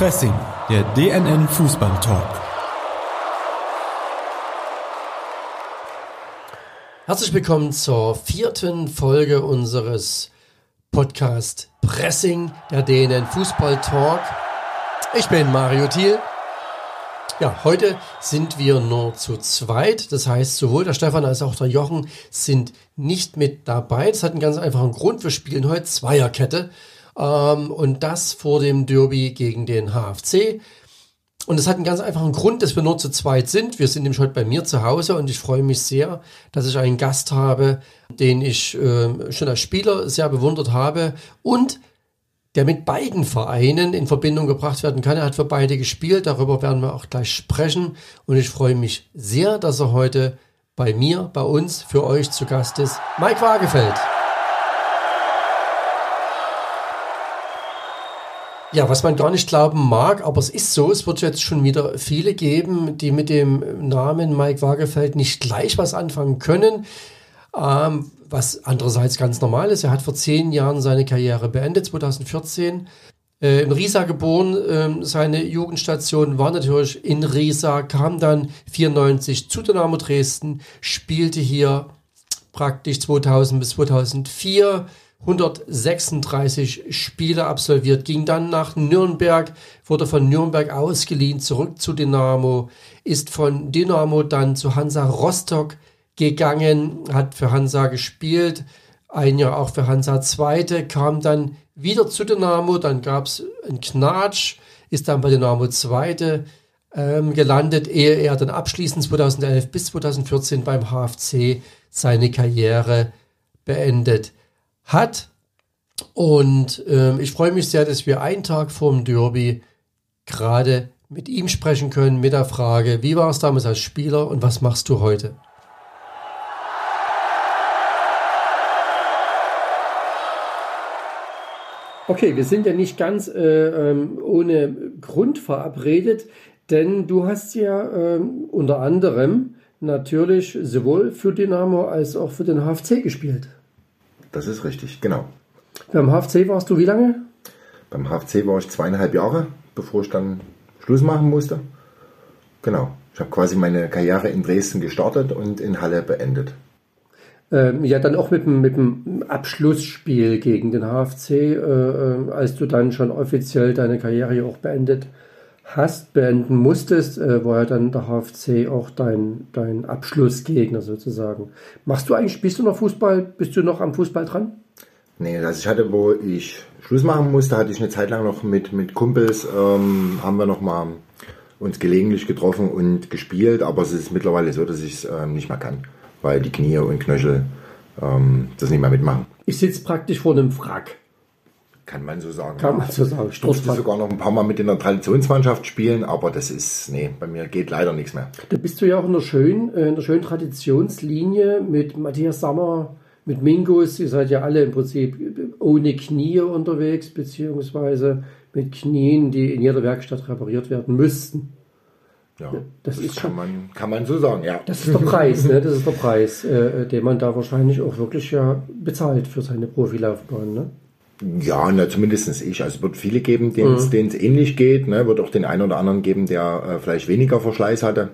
Pressing, der DNN Fußball Talk. Herzlich willkommen zur vierten Folge unseres Podcast Pressing, der DNN Fußball Talk. Ich bin Mario Thiel. Ja, heute sind wir nur zu zweit. Das heißt, sowohl der Stefan als auch der Jochen sind nicht mit dabei. Das hat einen ganz einfachen Grund. Wir spielen heute Zweierkette. Ähm, und das vor dem Derby gegen den HFC. Und es hat einen ganz einfachen Grund, dass wir nur zu zweit sind. Wir sind nämlich heute bei mir zu Hause und ich freue mich sehr, dass ich einen Gast habe, den ich äh, schon als Spieler sehr bewundert habe und der mit beiden Vereinen in Verbindung gebracht werden kann. Er hat für beide gespielt, darüber werden wir auch gleich sprechen. Und ich freue mich sehr, dass er heute bei mir, bei uns, für euch zu Gast ist. Mike Wagefeld. Ja, was man gar nicht glauben mag, aber es ist so, es wird jetzt schon wieder viele geben, die mit dem Namen Mike Wagefeld nicht gleich was anfangen können. Ähm, was andererseits ganz normal ist. Er hat vor zehn Jahren seine Karriere beendet, 2014. Äh, in Riesa geboren, äh, seine Jugendstation war natürlich in Riesa, kam dann 94 zu Dynamo Dresden, spielte hier praktisch 2000 bis 2004 136 Spiele absolviert, ging dann nach Nürnberg, wurde von Nürnberg ausgeliehen, zurück zu Dynamo, ist von Dynamo dann zu Hansa Rostock gegangen, hat für Hansa gespielt, ein Jahr auch für Hansa Zweite, kam dann wieder zu Dynamo, dann gab es einen Knatsch, ist dann bei Dynamo Zweite ähm, gelandet, ehe er dann abschließend 2011 bis 2014 beim HFC seine Karriere beendet hat. Und äh, ich freue mich sehr, dass wir einen Tag vorm Derby gerade mit ihm sprechen können, mit der Frage, wie war es damals als Spieler und was machst du heute? Okay, wir sind ja nicht ganz äh, ähm, ohne Grund verabredet, denn du hast ja äh, unter anderem natürlich sowohl für Dynamo als auch für den HFC gespielt. Das ist richtig, genau. Beim HFC warst du wie lange? Beim HFC war ich zweieinhalb Jahre, bevor ich dann Schluss machen musste. Genau. Ich habe quasi meine Karriere in Dresden gestartet und in Halle beendet. Ähm, ja, dann auch mit, mit dem Abschlussspiel gegen den HFC, äh, äh, als du dann schon offiziell deine Karriere auch beendet hast, beenden musstest, äh, war ja dann der HFC auch dein, dein Abschlussgegner sozusagen. Machst du eigentlich, bist du noch Fußball, bist du noch am Fußball dran? Nee, also ich hatte, wo ich Schluss machen musste, hatte ich eine Zeit lang noch mit, mit Kumpels, ähm, haben wir noch mal uns gelegentlich getroffen und gespielt, aber es ist mittlerweile so, dass ich es ähm, nicht mehr kann, weil die Knie und Knöchel ähm, das nicht mehr mitmachen. Ich sitze praktisch vor einem Wrack. Kann man so sagen. Kann man so sagen. Ich durfte sogar noch ein paar Mal mit in der Traditionsmannschaft spielen, aber das ist, nee, bei mir geht leider nichts mehr. Da bist du ja auch in der schönen, äh, in der schönen Traditionslinie mit Matthias Sammer, mit Mingus. Ihr seid ja alle im Prinzip ohne Knie unterwegs, beziehungsweise mit Knien, die in jeder Werkstatt repariert werden müssten. Ja, das, das ist kann, schon, man, kann man so sagen, ja. Das ist der Preis, ne? Das ist der Preis, äh, den man da wahrscheinlich auch wirklich ja bezahlt für seine Profilaufbahn, ne? Ja, na, zumindest ich. Also es wird viele geben, denen es mhm. ähnlich geht. Ne? Wird auch den einen oder anderen geben, der äh, vielleicht weniger Verschleiß hatte.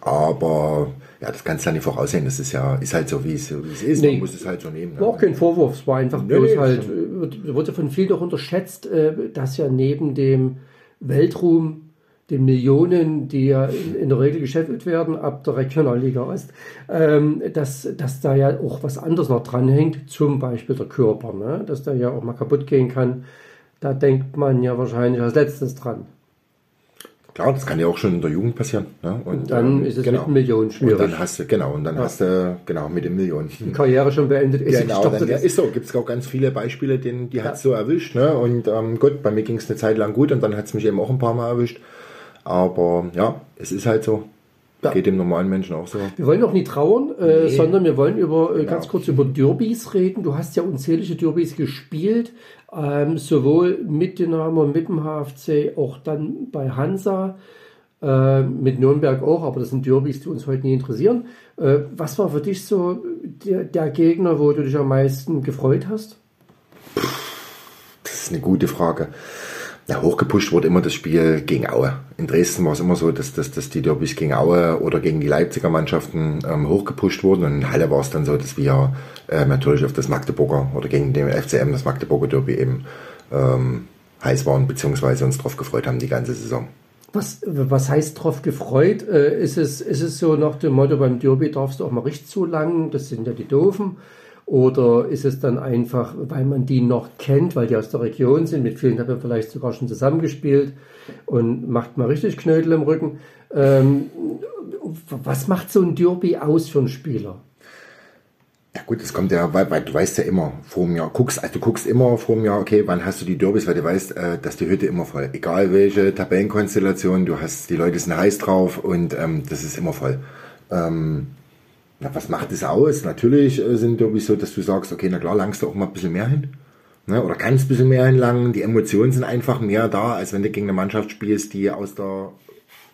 Aber ja, das kannst du ja nicht voraussehen. Das ist ja, ist halt so, wie es, wie es ist. Nee, Man muss es halt so nehmen. Ne? War auch kein Vorwurf. Es war einfach nee, bloß halt, äh, wurde von vielen doch unterschätzt, äh, dass ja neben dem Weltruhm den Millionen, die ja in, in, der Regel gescheffelt werden ab der Regionalliga Ost, ähm, dass, dass da ja auch was anderes noch dranhängt, zum Beispiel der Körper, ne? dass der ja auch mal kaputt gehen kann. Da denkt man ja wahrscheinlich als letztes dran. Klar, das kann ja auch schon in der Jugend passieren. Ne? Und, und dann ähm, ist es genau. mit Millionen schwierig. Und dann hast du, genau, und dann ja. hast du, genau, mit den Millionen. Die Karriere schon beendet ist. Genau, dann, ja, ist so. Gibt es auch ganz viele Beispiele, denen, die ja. hat es so erwischt. Ne? Und ähm, gut, bei mir ging es eine Zeit lang gut und dann hat es mich eben auch ein paar Mal erwischt. Aber ja, es ist halt so. Ja. Geht dem normalen Menschen auch so. Wir wollen auch nie trauern, äh, nee. sondern wir wollen über äh, genau. ganz kurz über Derbys reden. Du hast ja unzählige Derbys gespielt, ähm, sowohl mit Dynamo, mit dem HFC, auch dann bei Hansa, äh, mit Nürnberg auch, aber das sind Derbys, die uns heute nie interessieren. Äh, was war für dich so der, der Gegner, wo du dich am meisten gefreut hast? Das ist eine gute Frage. Ja, hochgepusht wurde immer das Spiel gegen Aue. In Dresden war es immer so, dass, dass, dass die Derbys gegen Aue oder gegen die Leipziger Mannschaften ähm, hochgepusht wurden. Und in Halle war es dann so, dass wir äh, natürlich auf das Magdeburger oder gegen den FCM, das Magdeburger Derby eben ähm, heiß waren, beziehungsweise uns drauf gefreut haben die ganze Saison. Was, was heißt drauf gefreut? Äh, ist, es, ist es so nach dem Motto, beim Derby darfst du auch mal richtig zu lang, das sind ja die Doofen? Oder ist es dann einfach, weil man die noch kennt, weil die aus der Region sind, mit vielen hat man vielleicht sogar schon zusammengespielt und macht mal richtig Knödel im Rücken. Ähm, was macht so ein Derby aus für einen Spieler? Ja gut, das kommt ja, weil, weil du weißt ja immer vor dem Jahr, guckst, also du guckst immer vor dem Jahr, okay, wann hast du die Derbys, weil du weißt, äh, dass die Hütte immer voll. Egal welche Tabellenkonstellation, du hast, die Leute sind heiß drauf und ähm, das ist immer voll. Ähm, na, was macht das aus? Natürlich äh, sind Derbys so, dass du sagst, okay, na klar, langst du auch mal ein bisschen mehr hin. Ne? Oder kannst ein bisschen mehr hinlangen. Die Emotionen sind einfach mehr da, als wenn du gegen eine Mannschaft spielst, die aus der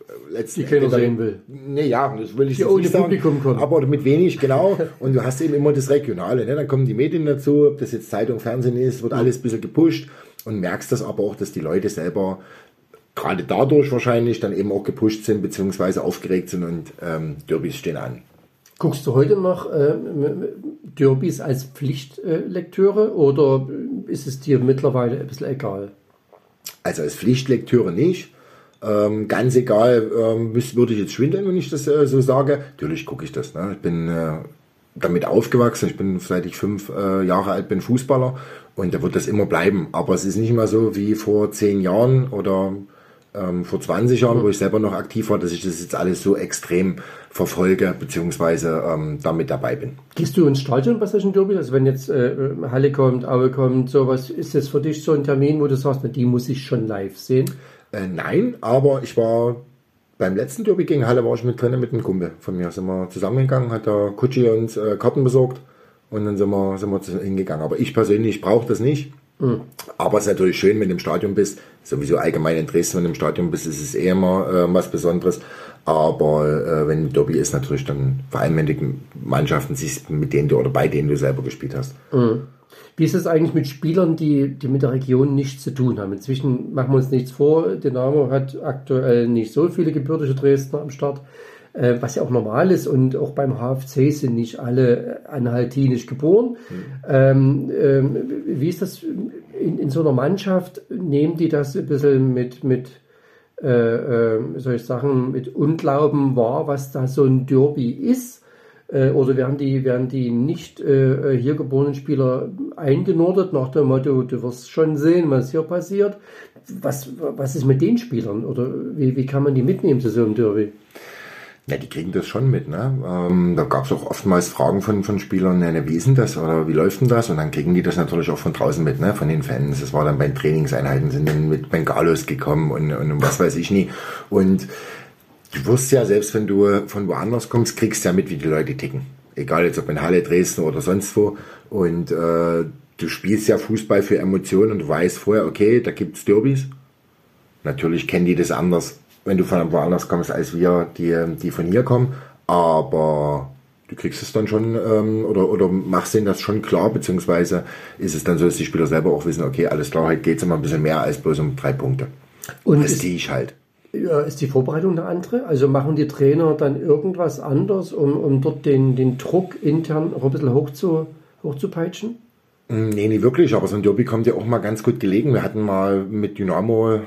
äh, letzten die keiner sehen will. Nee, ja, das will ich die ohne nicht sagen. Publikum kommen. Aber mit wenig, genau. Und du hast eben immer das Regionale. Ne? Dann kommen die Medien dazu, ob das jetzt Zeitung, Fernsehen ist, wird alles ein bisschen gepusht und merkst das aber auch, dass die Leute selber gerade dadurch wahrscheinlich dann eben auch gepusht sind, beziehungsweise aufgeregt sind und ähm, Derbys stehen an. Guckst du heute noch äh, Derbys als Pflichtlektüre oder ist es dir mittlerweile ein bisschen egal? Also als Pflichtlektüre nicht. Ähm, ganz egal, ähm, würde ich jetzt schwindeln, wenn ich das äh, so sage. Natürlich gucke ich das. Ne? Ich bin äh, damit aufgewachsen. Ich bin, seit ich fünf äh, Jahre alt bin, Fußballer und da wird das immer bleiben. Aber es ist nicht mehr so wie vor zehn Jahren oder ähm, vor 20 Jahren, wo ich selber noch aktiv war, dass ich das jetzt alles so extrem verfolge, beziehungsweise ähm, damit dabei bin. Gehst du ins Stadion bei solchen Derbys? Also wenn jetzt äh, Halle kommt, Aue kommt, sowas, ist das für dich so ein Termin, wo du sagst, die muss ich schon live sehen? Äh, nein, aber ich war beim letzten Derby gegen Halle war ich mit drin mit einem Kumpel von mir. Sind wir zusammengegangen, hat der Kutschi uns äh, Karten besorgt und dann sind wir, sind wir hingegangen. Aber ich persönlich brauche das nicht. Mhm. Aber es ist natürlich schön, wenn du im Stadion bist. Sowieso allgemein in Dresden, wenn du im Stadion bist, ist es eh immer äh, was Besonderes. Aber äh, wenn Derby ist, natürlich dann vor allem, wenn du Mannschaften siehst, mit denen du oder bei denen du selber gespielt hast. Mhm. Wie ist es eigentlich mit Spielern, die, die mit der Region nichts zu tun haben? Inzwischen machen wir uns nichts vor. Dynamo hat aktuell nicht so viele gebürtige Dresdner am Start, äh, was ja auch normal ist. Und auch beim HFC sind nicht alle anhaltinisch geboren. Mhm. Ähm, ähm, wie ist das in, in, so einer Mannschaft? Nehmen die das ein bisschen mit, mit äh, äh, soll ich mit Unglauben wahr, was da so ein Derby ist? Äh, oder werden die, werden die nicht äh, hier geborenen Spieler eingenordet nach dem Motto, du wirst schon sehen, was hier passiert. Was, was ist mit den Spielern? Oder wie, wie kann man die mitnehmen zu so einem Derby? Ja, die kriegen das schon mit. Ne? Ähm, da gab es auch oftmals Fragen von, von Spielern, ne, wie ist denn das oder wie läuft denn das? Und dann kriegen die das natürlich auch von draußen mit, ne? von den Fans. Das war dann bei den Trainingseinheiten, sind dann mit Bengalos gekommen und, und was weiß ich nie. Und du wirst ja, selbst wenn du von woanders kommst, kriegst ja mit, wie die Leute ticken. Egal jetzt ob in Halle, Dresden oder sonst wo. Und äh, du spielst ja Fußball für Emotionen und du weißt vorher, okay, da gibt's Derbys. Natürlich kennen die das anders, wenn du von woanders kommst, als wir, die, die von hier kommen. Aber du kriegst es dann schon ähm, oder, oder machst denen das schon klar, beziehungsweise ist es dann so, dass die Spieler selber auch wissen, okay, alles klar, heute geht es immer ein bisschen mehr als bloß um drei Punkte. Und das sehe ich halt. Ja, ist die Vorbereitung eine andere? Also machen die Trainer dann irgendwas anders, um, um dort den, den Druck intern auch ein bisschen hoch zu, hochzupeitschen? Mm, nee, nicht wirklich, aber so ein Derby kommt ja auch mal ganz gut gelegen. Wir hatten mal mit Dynamo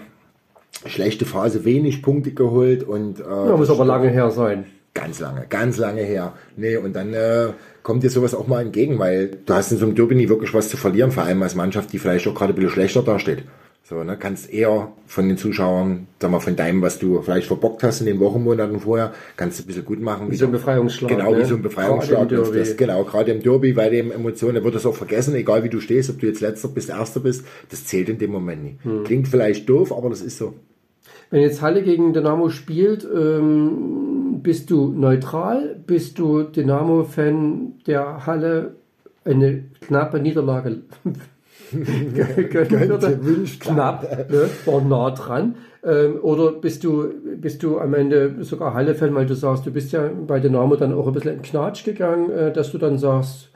schlechte Phase, wenig Punkte geholt und. Äh, ja, muss aber lange her sein. Ganz lange, ganz lange her. Nee, und dann äh, kommt dir sowas auch mal entgegen, weil du hast in so einem Derby nie wirklich was zu verlieren, vor allem als Mannschaft, die vielleicht auch gerade ein bisschen schlechter dasteht. So, ne, kannst eher von den Zuschauern, sag mal, von deinem, was du vielleicht verbockt hast in den Wochenmonaten vorher, kannst du ein bisschen gut machen. Wie so ein Befreiungsschlag. Genau, ne? wie so ein Befreiungsschlag. Das, genau, gerade im Derby, weil dem Emotionen, da wird das auch vergessen, egal wie du stehst, ob du jetzt Letzter bist, Erster bist, das zählt in dem Moment nicht. Hm. Klingt vielleicht doof, aber das ist so. Wenn jetzt Halle gegen Dynamo spielt, ähm, bist du neutral? Bist du Dynamo-Fan der Halle eine knappe Niederlage gönnen würde. Knapp, ne? war nah dran. Ähm, oder bist du, bist du am Ende sogar Halle-Fan, weil du sagst, du bist ja bei Dynamo dann auch ein bisschen in Knatsch gegangen, äh, dass du dann sagst,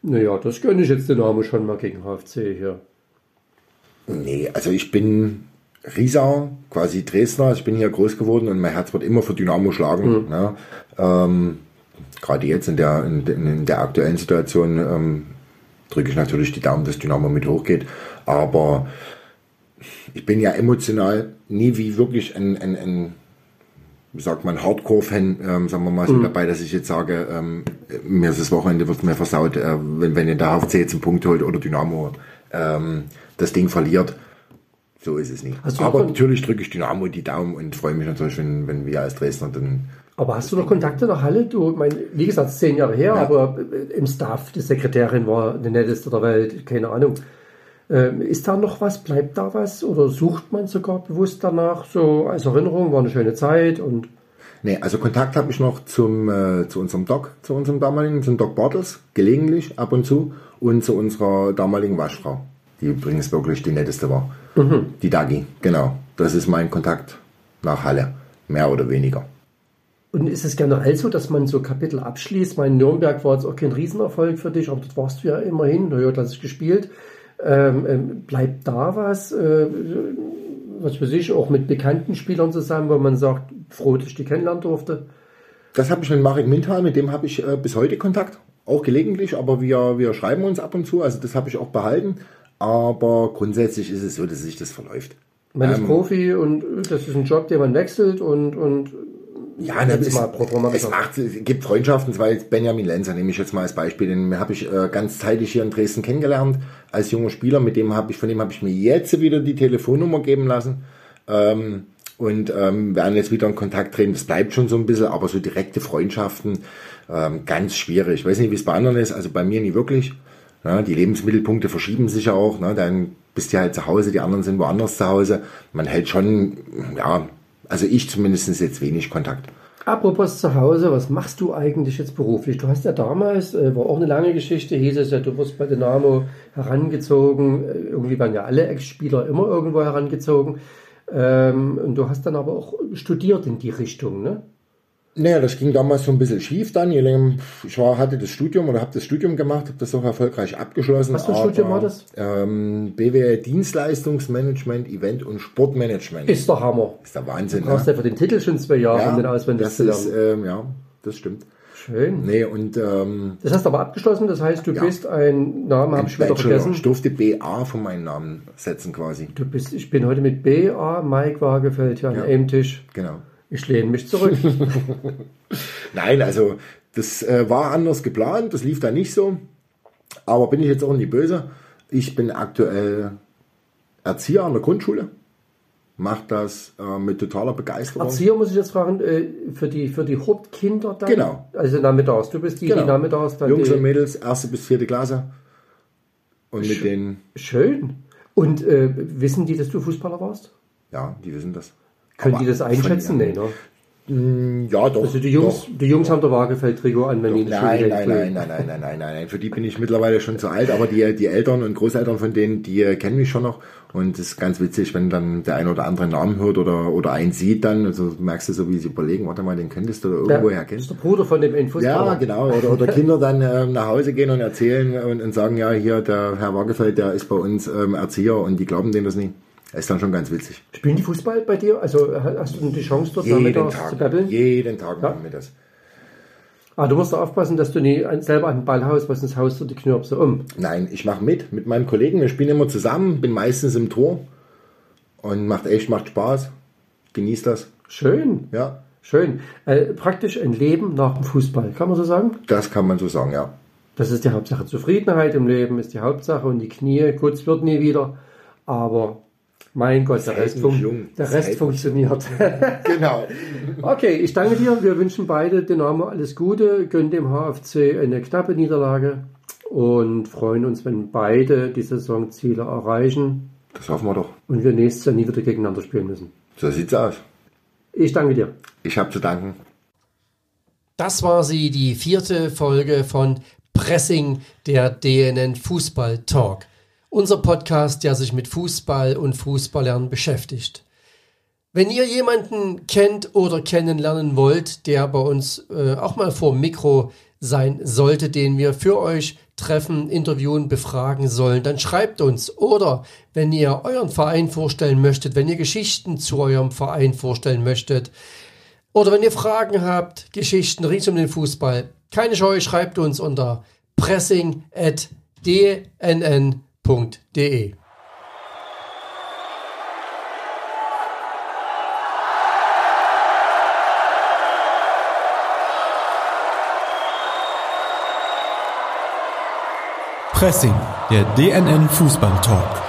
naja, das gönne ich jetzt Dynamo schon mal gegen HFC hier. Nee, also ich bin Riesau, quasi Dresdner. Ich bin hier groß geworden und mein Herz wird immer für Dynamo schlagen. Mhm. Ne? Ähm, Gerade jetzt in der, in, in der aktuellen Situation ähm, drücke ich natürlich die Daumen, dass Dynamo mit hochgeht. Aber ich bin ja emotional nie wie wirklich ein, ein, ein wie sagt man, Hardcore-Fan, ähm, sagen wir mal so mhm. dabei, dass ich jetzt sage, ähm, mir ist das Wochenende wird mir versaut, äh, wenn, wenn ihr da HFC jetzt einen Punkt holt oder Dynamo ähm, das Ding verliert. So ist es nicht. Aber natürlich drücke ich Dynamo die Daumen und freue mich natürlich, wenn, wenn wir als Dresdner dann. Aber hast du noch Kontakte nach Halle? Du, mein, wie gesagt, zehn Jahre her, ja. aber im Staff, die Sekretärin war eine netteste der Welt, keine Ahnung. Ähm, ist da noch was? Bleibt da was? Oder sucht man sogar bewusst danach? So als Erinnerung, war eine schöne Zeit und. Nee, also Kontakt habe ich noch zum, äh, zu unserem Doc, zu unserem damaligen, zum Doc Bartels, gelegentlich ab und zu, und zu unserer damaligen Waschfrau, die übrigens wirklich die netteste war. Mhm. Die Dagi, genau. Das ist mein Kontakt nach Halle, mehr oder weniger. Und ist es generell so, dass man so Kapitel abschließt? Mein Nürnberg war jetzt auch kein Riesenerfolg für dich, aber dort warst du ja immerhin, du hast ich gespielt. Ähm, ähm, bleibt da was, äh, was weiß ich, auch mit bekannten Spielern zusammen, wo man sagt, froh, dass ich die kennenlernen durfte? Das habe ich mit Marek Mintal, mit dem habe ich äh, bis heute Kontakt, auch gelegentlich, aber wir, wir schreiben uns ab und zu, also das habe ich auch behalten. Aber grundsätzlich ist es so, dass sich das verläuft. Man ist ähm, Profi und das ist ein Job, den man wechselt und, und ja, ne, es, es, macht, es gibt Freundschaften, zwar jetzt Benjamin Lenzer, nehme ich jetzt mal als Beispiel, den habe ich äh, ganz zeitig hier in Dresden kennengelernt, als junger Spieler, mit dem habe ich, von dem habe ich mir jetzt wieder die Telefonnummer geben lassen. Ähm, und ähm, werden jetzt wieder in Kontakt treten. Das bleibt schon so ein bisschen, aber so direkte Freundschaften, ähm, ganz schwierig. Ich weiß nicht, wie es bei anderen ist, also bei mir nie wirklich. Ja, die Lebensmittelpunkte verschieben sich ja auch. Ne? Dann bist du halt zu Hause, die anderen sind woanders zu Hause. Man hält schon, ja, also ich zumindest jetzt wenig Kontakt. Apropos zu Hause, was machst du eigentlich jetzt beruflich? Du hast ja damals, äh, war auch eine lange Geschichte, hieß es ja, du wirst bei Dynamo herangezogen. Äh, irgendwie waren ja alle Ex-Spieler immer irgendwo herangezogen. Ähm, und du hast dann aber auch studiert in die Richtung, ne? Naja, das ging damals so ein bisschen schief dann. Ich war, hatte das Studium oder habe das Studium gemacht, habe das auch erfolgreich abgeschlossen. Was für ein Studium war das? Ähm, BWL Dienstleistungsmanagement, Event und Sportmanagement. Ist der Hammer. Ist der Wahnsinn. Du brauchst ne? ja für den Titel schon zwei Jahre, ja, um den auswendig das zu lernen. Ist, ähm, ja, das stimmt. Schön. Nee, und, ähm, das hast du aber abgeschlossen, das heißt, du ja. bist ein Name, habe ich wieder vergessen. Ich durfte BA von meinem Namen setzen quasi. Du bist, ich bin heute mit BA, Mike Wagefeld hier ja. am Tisch. Genau. Ich lehne mich zurück. Nein, also das äh, war anders geplant, das lief da nicht so. Aber bin ich jetzt auch nicht böse. Ich bin aktuell Erzieher an der Grundschule. Mache das äh, mit totaler Begeisterung. Erzieher muss ich jetzt fragen, äh, für, die, für die Hauptkinder dann? Genau. Also nachmittags. Du bist die, genau. die nachmittags dann. Jungs und Mädels, erste bis vierte Klasse. Und Sch mit den. Schön. Und äh, wissen die, dass du Fußballer warst? Ja, die wissen das. Können Aber die das einschätzen? Nee, ne? Mm, ja, doch. Also die Jungs, doch, die Jungs doch. haben der Waagefeld-Trikot an, wenn doch, die nein, nein, nein, nein, nein, nein, nein, nein, Für die bin ich mittlerweile schon zu alt, aber die, die Eltern und Großeltern von denen, die kennen mich schon noch. Und es ist ganz witzig, wenn dann der ein oder andere Namen hört oder, oder einen sieht dann, also merkst du so, wie sie überlegen, warte mal, den könntest du oder irgendwoher kennen. Das ist der Bruder von dem Infußballer. Ja, genau. Oder, oder Kinder dann ähm, nach Hause gehen und erzählen und, und sagen, ja, hier, der Herr Waagefeld, der ist bei uns ähm, Erzieher und die glauben denen das nicht. Das ist dann schon ganz witzig. Spielen die Fußball bei dir? Also hast du die Chance dort jeden Tag, zu babbeln? Jeden Tag ja. machen wir das. Ah, du musst aufpassen, dass du nie selber an den Ball haust, was ins Haus du die Knirpse um. Nein, ich mache mit, mit meinen Kollegen. Wir spielen immer zusammen, bin meistens im Tor und macht echt, macht Spaß. Genießt das. Schön. Ja. Schön. Äh, praktisch ein Leben nach dem Fußball, kann man so sagen? Das kann man so sagen, ja. Das ist die Hauptsache. Zufriedenheit im Leben ist die Hauptsache und die Knie, es wird nie wieder, aber mein Gott, der Rest, fun der Rest funktioniert. genau. okay, ich danke dir. Wir wünschen beide Dynamo alles Gute, gönnen dem HFC eine knappe Niederlage und freuen uns, wenn beide die Saisonziele erreichen. Das hoffen wir doch. Und wir nächstes Jahr nie wieder gegeneinander spielen müssen. So sieht's aus. Ich danke dir. Ich habe zu danken. Das war sie, die vierte Folge von Pressing, der DNN Fußball Talk. Unser Podcast, der sich mit Fußball und Fußballern beschäftigt. Wenn ihr jemanden kennt oder kennenlernen wollt, der bei uns äh, auch mal vor dem Mikro sein sollte, den wir für euch treffen, interviewen, befragen sollen, dann schreibt uns. Oder wenn ihr euren Verein vorstellen möchtet, wenn ihr Geschichten zu eurem Verein vorstellen möchtet, oder wenn ihr Fragen habt, Geschichten rings um den Fußball, keine Scheu, schreibt uns unter pressing.dnn.de. Pressing, der DNN Fußball Talk.